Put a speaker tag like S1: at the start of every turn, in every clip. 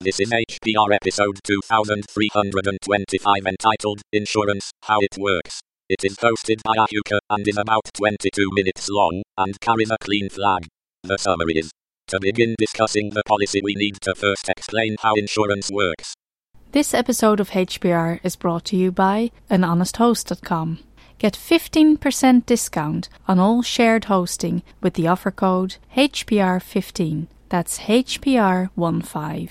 S1: This is HPR episode 2325 entitled Insurance How It Works. It is hosted by Ahuka and is about 22 minutes long and carries a clean flag. The summary is To begin discussing the policy, we need to first explain how insurance works.
S2: This episode of HPR is brought to you by anhonesthost.com. Get 15% discount on all shared hosting with the offer code HPR15. That's HPR15.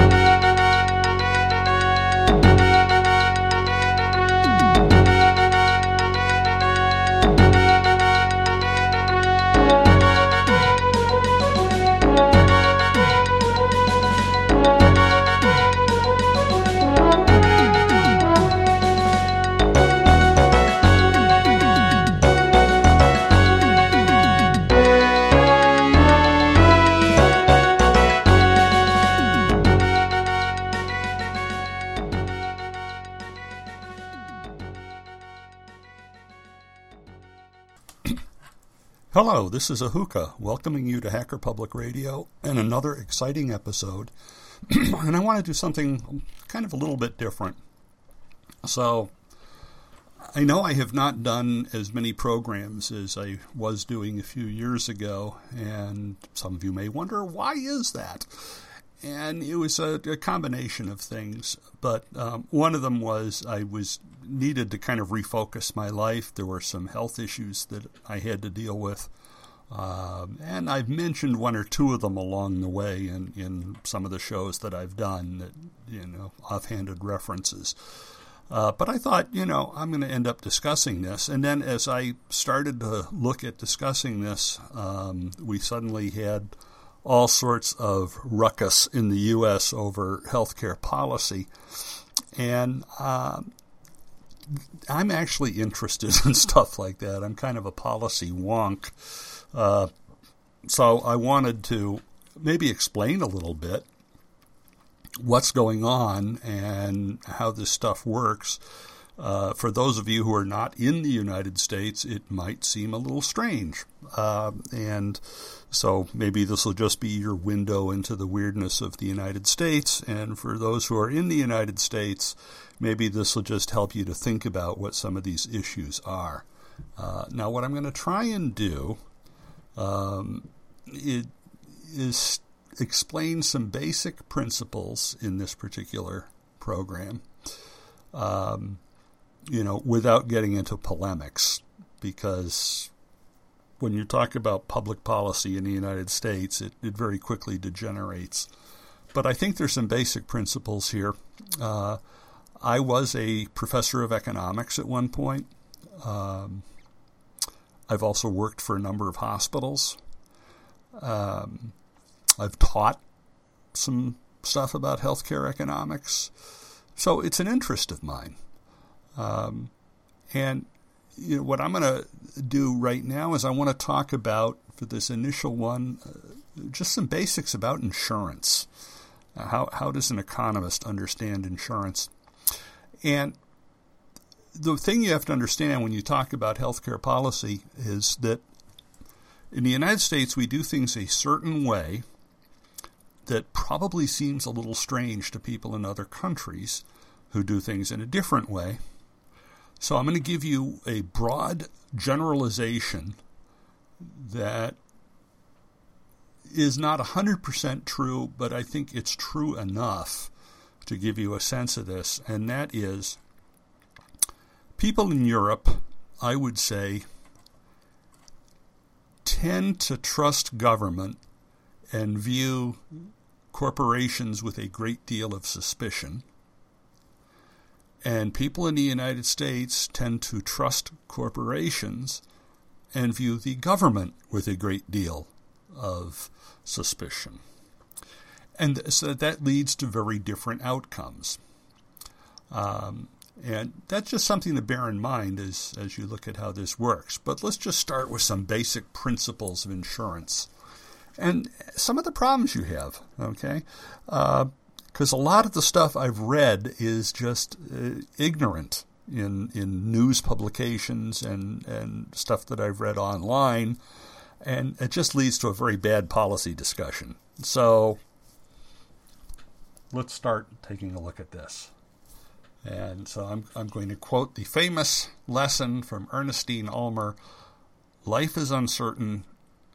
S3: Hello, this is Ahuka, welcoming you to Hacker Public Radio and another exciting episode. and I want to do something kind of a little bit different. So, I know I have not done as many programs as I was doing a few years ago, and some of you may wonder why is that? And it was a, a combination of things, but um, one of them was I was needed to kind of refocus my life. There were some health issues that I had to deal with. Um, and I've mentioned one or two of them along the way in, in some of the shows that I've done, that, you know, offhanded references. Uh, but I thought, you know, I'm going to end up discussing this. And then as I started to look at discussing this, um, we suddenly had all sorts of ruckus in the U.S. over healthcare policy. And uh, I'm actually interested in stuff like that. I'm kind of a policy wonk. Uh, so I wanted to maybe explain a little bit what's going on and how this stuff works. Uh, for those of you who are not in the United States, it might seem a little strange. Uh, and so maybe this will just be your window into the weirdness of the United States. And for those who are in the United States, maybe this will just help you to think about what some of these issues are. Uh, now, what I'm going to try and do um, is explain some basic principles in this particular program. Um, you know, without getting into polemics, because when you talk about public policy in the United States, it, it very quickly degenerates. But I think there's some basic principles here. Uh, I was a professor of economics at one point. Um, I've also worked for a number of hospitals. Um, I've taught some stuff about healthcare economics. So it's an interest of mine. Um, and you know, what I'm going to do right now is I want to talk about, for this initial one, uh, just some basics about insurance. Uh, how, how does an economist understand insurance? And the thing you have to understand when you talk about healthcare policy is that in the United States, we do things a certain way that probably seems a little strange to people in other countries who do things in a different way. So I'm going to give you a broad generalization that is not 100% true, but I think it's true enough to give you a sense of this, and that is people in Europe, I would say, tend to trust government and view corporations with a great deal of suspicion. And people in the United States tend to trust corporations and view the government with a great deal of suspicion. And so that leads to very different outcomes. Um, and that's just something to bear in mind as, as you look at how this works. But let's just start with some basic principles of insurance and some of the problems you have, okay? Because uh, a lot of the stuff I've read is just uh, ignorant in, in news publications and, and stuff that I've read online. And it just leads to a very bad policy discussion. So let's start taking a look at this. And so I'm, I'm going to quote the famous lesson from Ernestine Ulmer Life is uncertain,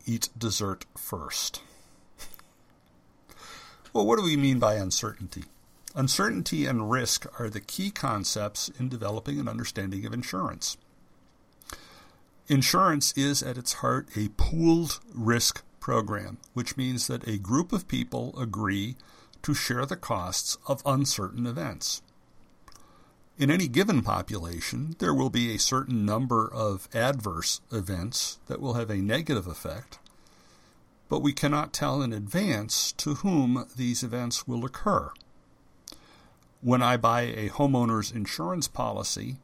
S3: eat dessert first. well, what do we mean by uncertainty? Uncertainty and risk are the key concepts in developing an understanding of insurance. Insurance is at its heart a pooled risk program, which means that a group of people agree to share the costs of uncertain events. In any given population, there will be a certain number of adverse events that will have a negative effect, but we cannot tell in advance to whom these events will occur. When I buy a homeowner's insurance policy,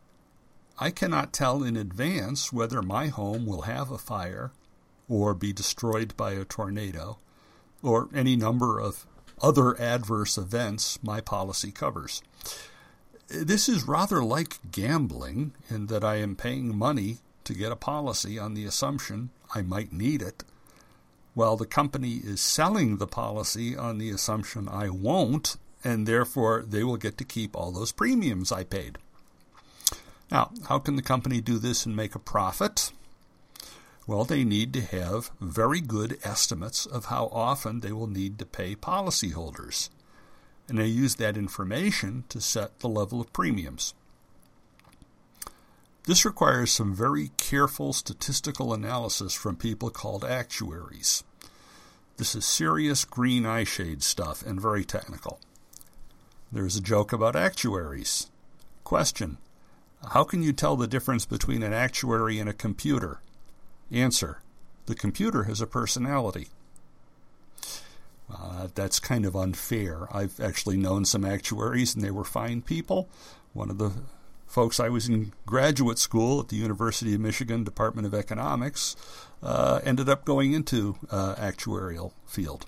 S3: I cannot tell in advance whether my home will have a fire or be destroyed by a tornado or any number of other adverse events my policy covers. This is rather like gambling in that I am paying money to get a policy on the assumption I might need it, while the company is selling the policy on the assumption I won't, and therefore they will get to keep all those premiums I paid. Now, how can the company do this and make a profit? Well, they need to have very good estimates of how often they will need to pay policyholders and they use that information to set the level of premiums. This requires some very careful statistical analysis from people called actuaries. This is serious green eyeshade stuff and very technical. There's a joke about actuaries. Question How can you tell the difference between an actuary and a computer? Answer The computer has a personality. Uh, that's kind of unfair. I've actually known some actuaries, and they were fine people. One of the folks I was in graduate school at the University of Michigan Department of Economics uh, ended up going into uh, actuarial field.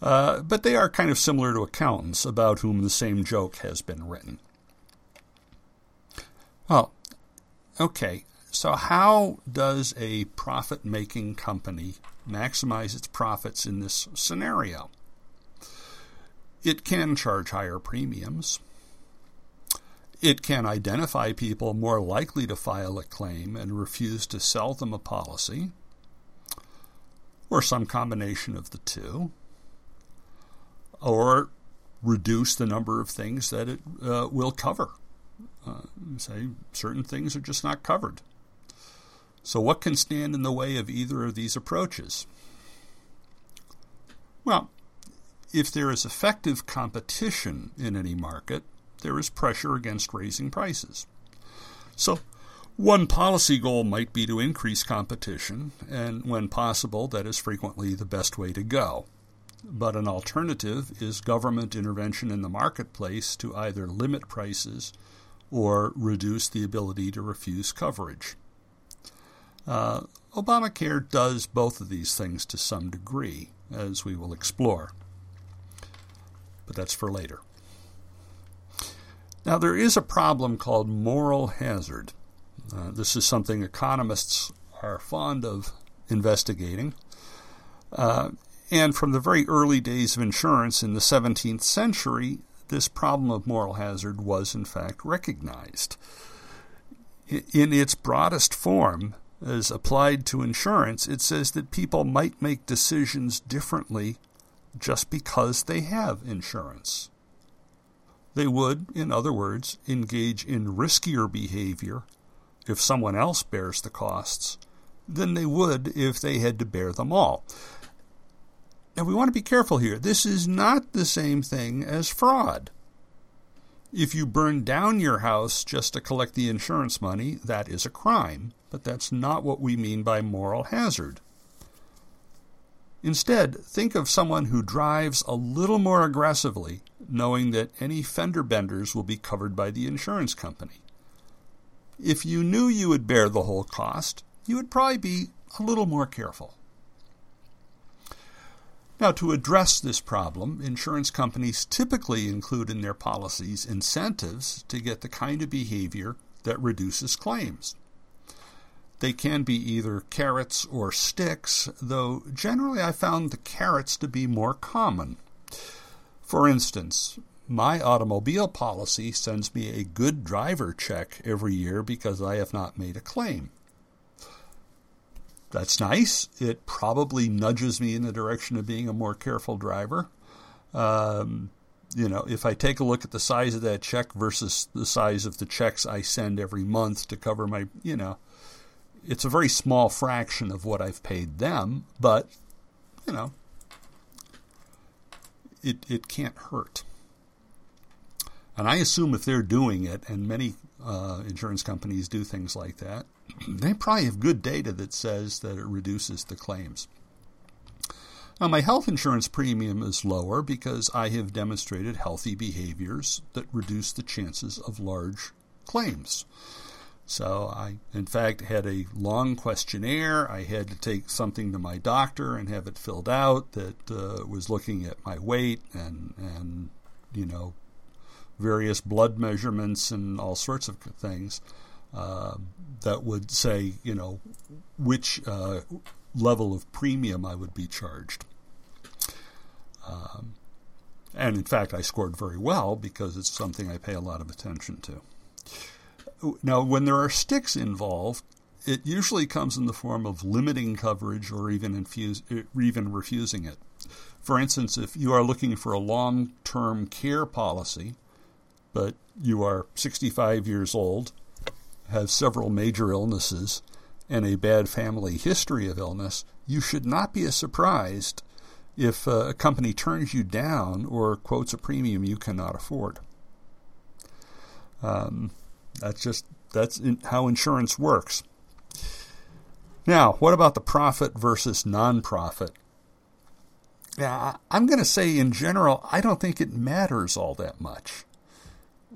S3: Uh, but they are kind of similar to accountants, about whom the same joke has been written. Well, okay. So, how does a profit making company maximize its profits in this scenario? It can charge higher premiums. It can identify people more likely to file a claim and refuse to sell them a policy, or some combination of the two, or reduce the number of things that it uh, will cover. Uh, say certain things are just not covered. So, what can stand in the way of either of these approaches? Well, if there is effective competition in any market, there is pressure against raising prices. So, one policy goal might be to increase competition, and when possible, that is frequently the best way to go. But an alternative is government intervention in the marketplace to either limit prices or reduce the ability to refuse coverage. Uh, Obamacare does both of these things to some degree, as we will explore. But that's for later. Now, there is a problem called moral hazard. Uh, this is something economists are fond of investigating. Uh, and from the very early days of insurance in the 17th century, this problem of moral hazard was in fact recognized. In its broadest form, as applied to insurance, it says that people might make decisions differently just because they have insurance. They would, in other words, engage in riskier behavior if someone else bears the costs than they would if they had to bear them all. Now, we want to be careful here. This is not the same thing as fraud. If you burn down your house just to collect the insurance money, that is a crime, but that's not what we mean by moral hazard. Instead, think of someone who drives a little more aggressively, knowing that any fender benders will be covered by the insurance company. If you knew you would bear the whole cost, you would probably be a little more careful. Now, to address this problem, insurance companies typically include in their policies incentives to get the kind of behavior that reduces claims. they can be either carrots or sticks, though generally I found the carrots to be more common. For instance, my automobile policy sends me a good driver check every year because I have not made a claim. That's nice. It probably nudges me in the direction of being a more careful driver. Um, you know, if I take a look at the size of that check versus the size of the checks I send every month to cover my, you know, it's a very small fraction of what I've paid them, but, you know, it, it can't hurt. And I assume if they're doing it, and many uh, insurance companies do things like that, they probably have good data that says that it reduces the claims. Now, my health insurance premium is lower because I have demonstrated healthy behaviors that reduce the chances of large claims. So, I, in fact, had a long questionnaire. I had to take something to my doctor and have it filled out that uh, was looking at my weight and, and, you know, various blood measurements and all sorts of things that would say, you know, which uh, level of premium I would be charged. Um, and in fact, I scored very well because it's something I pay a lot of attention to. Now, when there are sticks involved, it usually comes in the form of limiting coverage or even, infuse, even refusing it. For instance, if you are looking for a long term care policy, but you are 65 years old, have several major illnesses, and a bad family history of illness, you should not be surprised if uh, a company turns you down or quotes a premium you cannot afford. Um, that's just that's in, how insurance works. Now, what about the profit versus non-profit? Yeah, I'm going to say in general, I don't think it matters all that much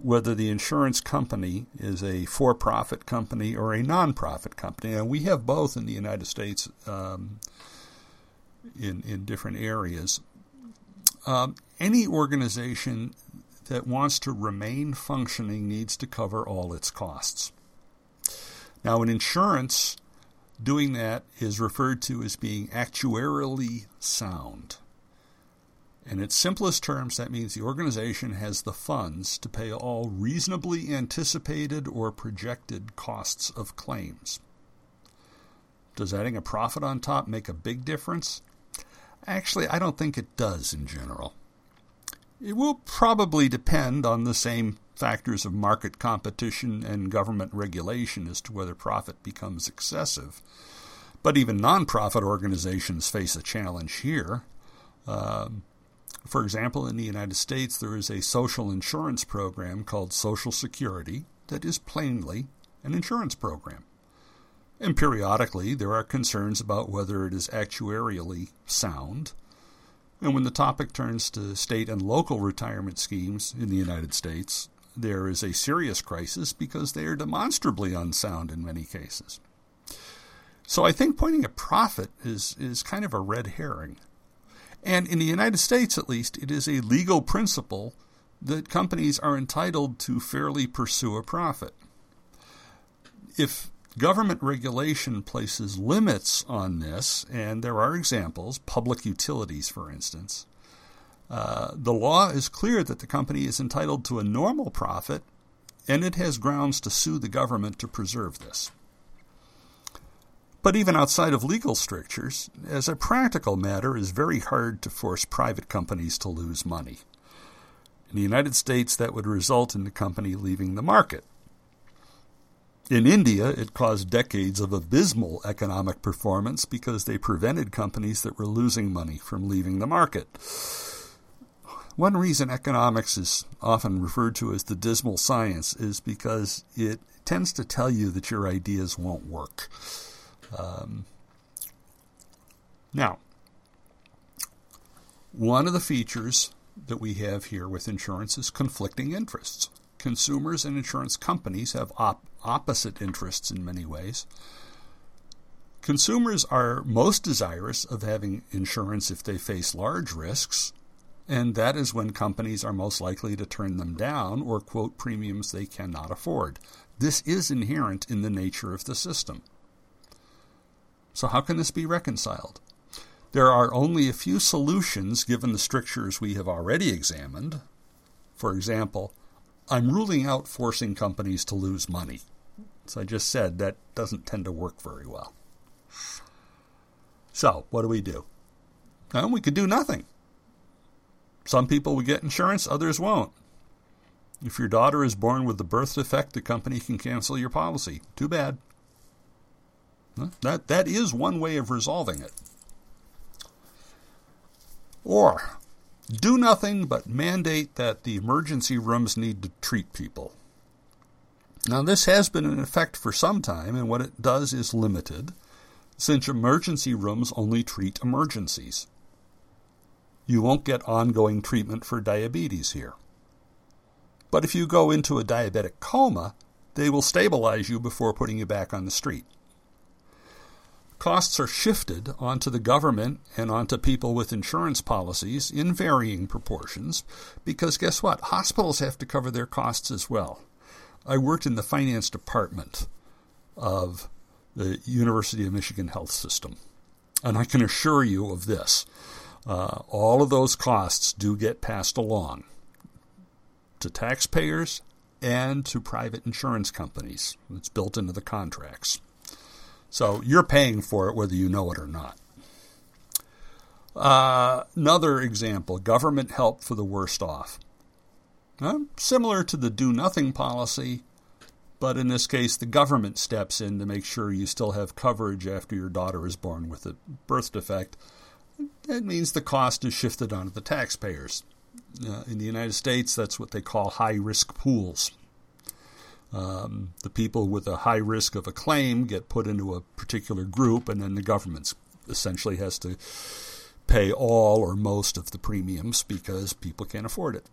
S3: whether the insurance company is a for profit company or a non profit company. And we have both in the United States um, in, in different areas. Um, any organization that wants to remain functioning needs to cover all its costs. Now, in insurance, doing that is referred to as being actuarially sound. In its simplest terms, that means the organization has the funds to pay all reasonably anticipated or projected costs of claims. Does adding a profit on top make a big difference? Actually, I don't think it does in general. It will probably depend on the same factors of market competition and government regulation as to whether profit becomes excessive. But even nonprofit organizations face a challenge here. Um, for example, in the United States, there is a social insurance program called Social Security that is plainly an insurance program. And periodically, there are concerns about whether it is actuarially sound. And when the topic turns to state and local retirement schemes in the United States, there is a serious crisis because they are demonstrably unsound in many cases. So I think pointing at profit is, is kind of a red herring. And in the United States, at least, it is a legal principle that companies are entitled to fairly pursue a profit. If government regulation places limits on this, and there are examples, public utilities, for instance, uh, the law is clear that the company is entitled to a normal profit, and it has grounds to sue the government to preserve this. But even outside of legal strictures, as a practical matter, it is very hard to force private companies to lose money. In the United States, that would result in the company leaving the market. In India, it caused decades of abysmal economic performance because they prevented companies that were losing money from leaving the market. One reason economics is often referred to as the dismal science is because it tends to tell you that your ideas won't work. Um, now, one of the features that we have here with insurance is conflicting interests. Consumers and insurance companies have op- opposite interests in many ways. Consumers are most desirous of having insurance if they face large risks, and that is when companies are most likely to turn them down or quote premiums they cannot afford. This is inherent in the nature of the system. So, how can this be reconciled? There are only a few solutions given the strictures we have already examined. For example, I'm ruling out forcing companies to lose money. As I just said, that doesn't tend to work very well. So, what do we do? Well, we could do nothing. Some people will get insurance, others won't. If your daughter is born with a birth defect, the company can cancel your policy. Too bad. That, that is one way of resolving it. Or do nothing but mandate that the emergency rooms need to treat people. Now, this has been in effect for some time, and what it does is limited, since emergency rooms only treat emergencies. You won't get ongoing treatment for diabetes here. But if you go into a diabetic coma, they will stabilize you before putting you back on the street costs are shifted onto the government and onto people with insurance policies in varying proportions because guess what? Hospitals have to cover their costs as well. I worked in the finance department of the University of Michigan Health System, and I can assure you of this. Uh, all of those costs do get passed along to taxpayers and to private insurance companies. It's built into the contracts. So you're paying for it whether you know it or not. Uh, another example government help for the worst off. Uh, similar to the do nothing policy, but in this case, the government steps in to make sure you still have coverage after your daughter is born with a birth defect. That means the cost is shifted onto the taxpayers. Uh, in the United States, that's what they call high risk pools. Um, the people with a high risk of a claim get put into a particular group, and then the government essentially has to pay all or most of the premiums because people can't afford it.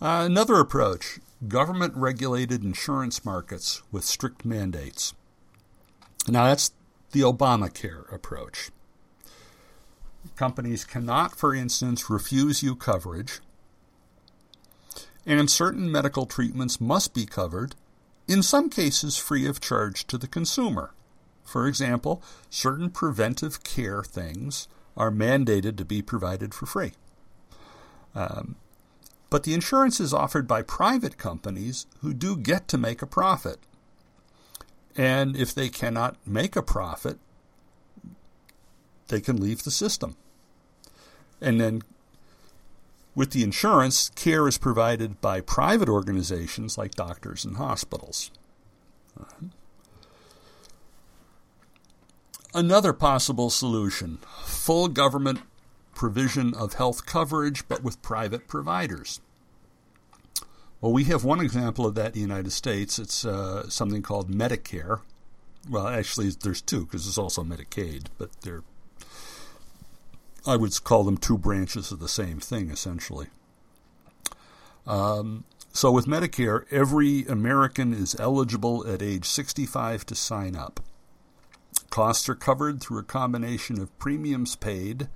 S3: Uh, another approach government regulated insurance markets with strict mandates. Now, that's the Obamacare approach. Companies cannot, for instance, refuse you coverage and certain medical treatments must be covered, in some cases free of charge to the consumer. For example, certain preventive care things are mandated to be provided for free. Um, but the insurance is offered by private companies who do get to make a profit. And if they cannot make a profit, they can leave the system. And then with the insurance, care is provided by private organizations like doctors and hospitals. Another possible solution full government provision of health coverage, but with private providers. Well, we have one example of that in the United States. It's uh, something called Medicare. Well, actually, there's two because there's also Medicaid, but they're I would call them two branches of the same thing, essentially. Um, so with Medicare, every American is eligible at age 65 to sign up. Costs are covered through a combination of premiums paid,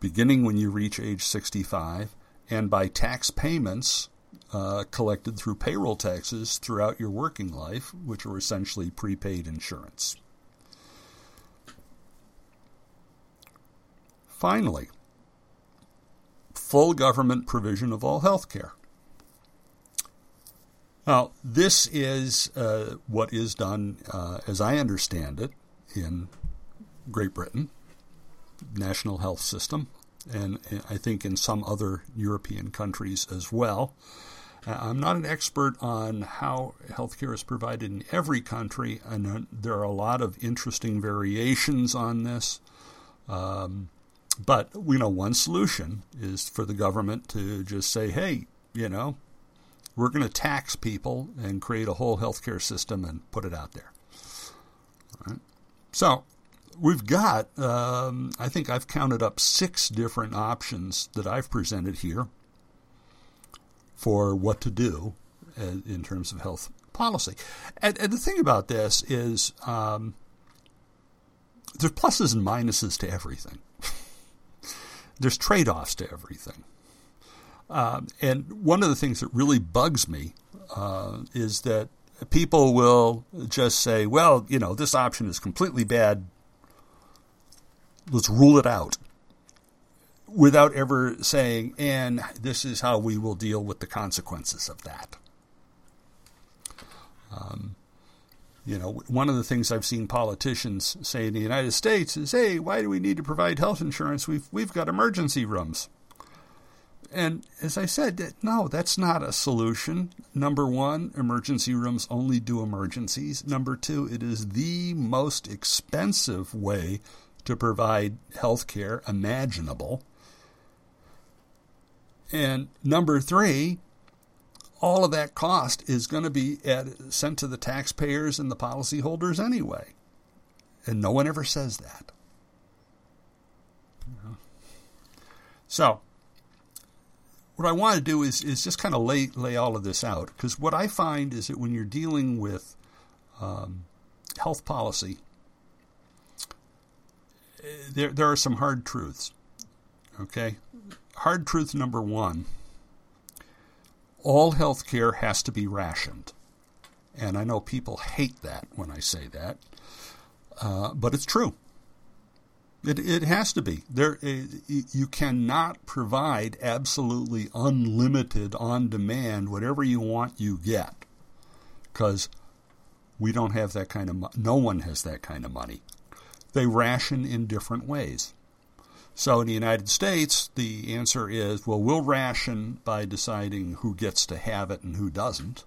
S3: beginning when you reach age 65, and by tax payments uh, collected through payroll taxes throughout your working life, which are essentially prepaid insurance. Finally, full government provision of all health care. Now, this is uh, what is done, uh, as I understand it, in Great Britain, national health system, and I think in some other European countries as well. Uh, I'm not an expert on how healthcare is provided in every country, and there are a lot of interesting variations on this. Um, but you know, one solution is for the government to just say, "Hey, you know, we're going to tax people and create a whole healthcare system and put it out there." So we've got, um, I think I've counted up six different options that I've presented here for what to do in terms of health policy. And, and the thing about this is um, there's pluses and minuses to everything there's trade offs to everything. Um, and one of the things that really bugs me uh, is that people will just say, well, you know, this option is completely bad. Let's rule it out without ever saying, and this is how we will deal with the consequences of that. Um, you know, one of the things I've seen politicians say in the United States is, "Hey, why do we need to provide health insurance? We've we've got emergency rooms." And as I said, no, that's not a solution. Number one, emergency rooms only do emergencies. Number two, it is the most expensive way to provide health care imaginable. And number three, all of that cost is going to be sent to the taxpayers and the policyholders anyway. And no one ever says that. So, what I want to do is, is just kind of lay, lay all of this out. Because what I find is that when you're dealing with um, health policy, there, there are some hard truths. Okay? Hard truth number one all health care has to be rationed. And I know people hate that when I say that, uh, but it's true. It, it has to be. There, you cannot provide absolutely unlimited, on demand, whatever you want, you get, because we don't have that kind of. Mo- no one has that kind of money. They ration in different ways. So in the United States, the answer is well, we'll ration by deciding who gets to have it and who doesn't.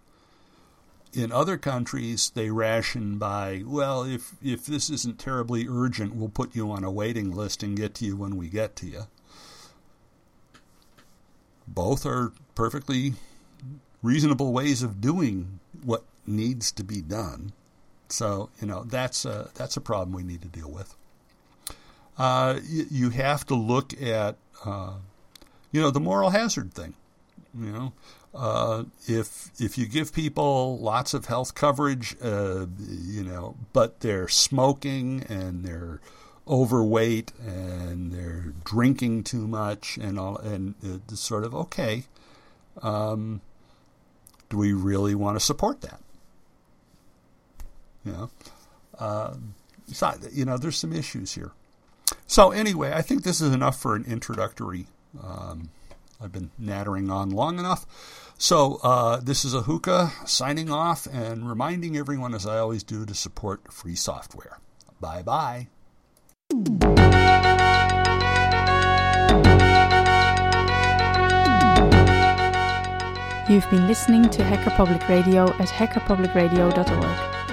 S3: In other countries, they ration by, well, if, if this isn't terribly urgent, we'll put you on a waiting list and get to you when we get to you. Both are perfectly reasonable ways of doing what needs to be done. So, you know, that's a, that's a problem we need to deal with uh, you, you, have to look at, uh, you know, the moral hazard thing. You know, uh, if if you give people lots of health coverage, uh, you know, but they're smoking and they're overweight and they're drinking too much and all, and it's sort of okay. Um, do we really want to support that? You know, uh, so, you know, there's some issues here. So, anyway, I think this is enough for an introductory. Um, I've been nattering on long enough. So, uh, this is Ahuka signing off and reminding everyone, as I always do, to support free software. Bye bye.
S2: You've been listening to Hacker Public Radio at hackerpublicradio.org.